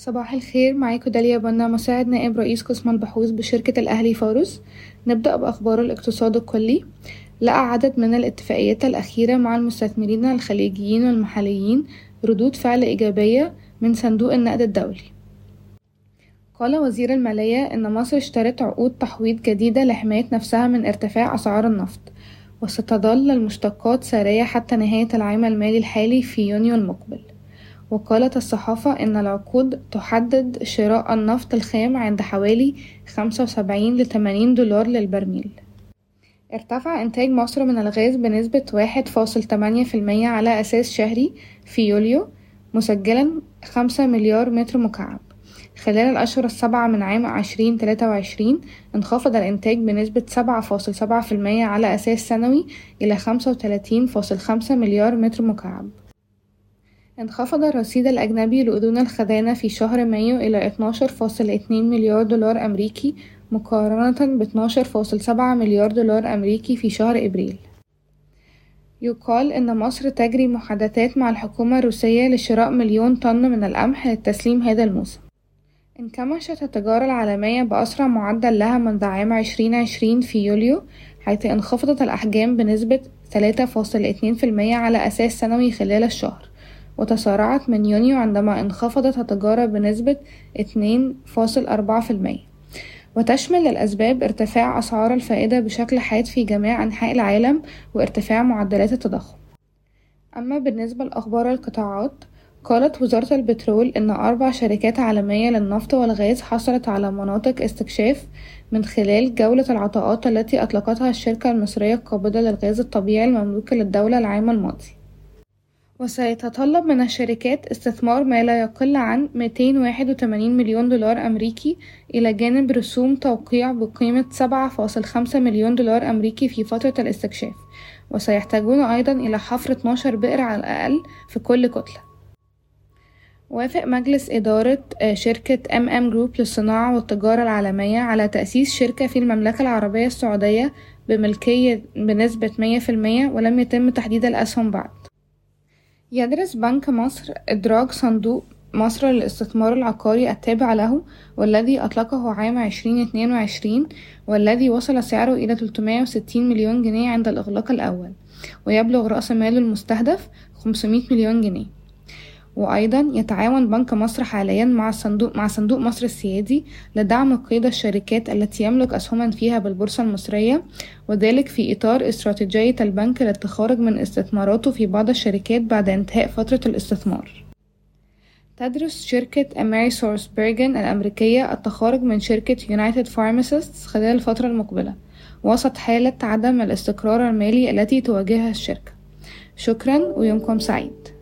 صباح الخير معاكم داليا بنا مساعد نائب رئيس قسم البحوث بشركة الأهلي فارس نبدأ بأخبار الاقتصاد الكلي. لقى عدد من الاتفاقيات الأخيرة مع المستثمرين الخليجيين والمحليين ردود فعل إيجابية من صندوق النقد الدولي. قال وزير المالية إن مصر اشترت عقود تحويض جديدة لحماية نفسها من ارتفاع أسعار النفط وستظل المشتقات سارية حتى نهاية العام المالي الحالي في يونيو المقبل. وقالت الصحافة إن العقود تحدد شراء النفط الخام عند حوالي خمسة وسبعين لتمانين دولار للبرميل. ارتفع إنتاج مصر من الغاز بنسبة واحد فاصل تمانية في المية على أساس شهري في يوليو مسجلا خمسة مليار متر مكعب. خلال الأشهر السبعة من عام عشرين تلاتة وعشرين انخفض الإنتاج بنسبة سبعة فاصل سبعة في المية على أساس سنوي إلى خمسة وتلاتين فاصل خمسة مليار متر مكعب. انخفض الرصيد الأجنبي لأذون الخزانة في شهر مايو إلى اتناشر فاصل اتنين مليار دولار أمريكي مقارنة فاصل سبعة مليار دولار أمريكي في شهر إبريل. يقال إن مصر تجري محادثات مع الحكومة الروسية لشراء مليون طن من القمح للتسليم هذا الموسم. انكمشت التجارة العالمية بأسرع معدل لها منذ عام عشرين عشرين في يوليو حيث انخفضت الأحجام بنسبة تلاتة فاصل اتنين في المية على أساس سنوي خلال الشهر. وتسارعت من يونيو عندما انخفضت التجارة بنسبة اتنين فاصل أربعة في المية. وتشمل الأسباب ارتفاع أسعار الفائدة بشكل حاد في جميع أنحاء العالم وارتفاع معدلات التضخم. أما بالنسبة لأخبار القطاعات قالت وزارة البترول إن أربع شركات عالمية للنفط والغاز حصلت على مناطق استكشاف من خلال جولة العطاءات التي أطلقتها الشركة المصرية القابضة للغاز الطبيعي المملوكة للدولة العام الماضي. وسيتطلب من الشركات استثمار ما لا يقل عن 281 مليون دولار أمريكي إلى جانب رسوم توقيع بقيمة 7.5 مليون دولار أمريكي في فترة الاستكشاف. وسيحتاجون أيضا إلى حفر 12 بئر على الأقل في كل كتلة. وافق مجلس إدارة شركة MM Group للصناعة والتجارة العالمية على تأسيس شركة في المملكة العربية السعودية بملكية بنسبة مية في المية ولم يتم تحديد الأسهم بعد. يدرس بنك مصر إدراج صندوق مصر للاستثمار العقاري التابع له والذي أطلقه عام عشرين اتنين وعشرين والذي وصل سعره إلى تلتمية وستين مليون جنيه عند الإغلاق الأول ويبلغ رأس ماله المستهدف خمسمية مليون جنيه. وأيضا يتعاون بنك مصر حاليا مع الصندوق مع صندوق مصر السيادي لدعم قيد الشركات التي يملك أسهما فيها بالبورصة المصرية وذلك في إطار استراتيجية البنك للتخارج من استثماراته في بعض الشركات بعد انتهاء فترة الاستثمار. تدرس شركة AmerisourceBergen الأمريكية التخارج من شركة United Pharmacists خلال الفترة المقبلة وسط حالة عدم الاستقرار المالي التي تواجهها الشركة. شكرا ويومكم سعيد.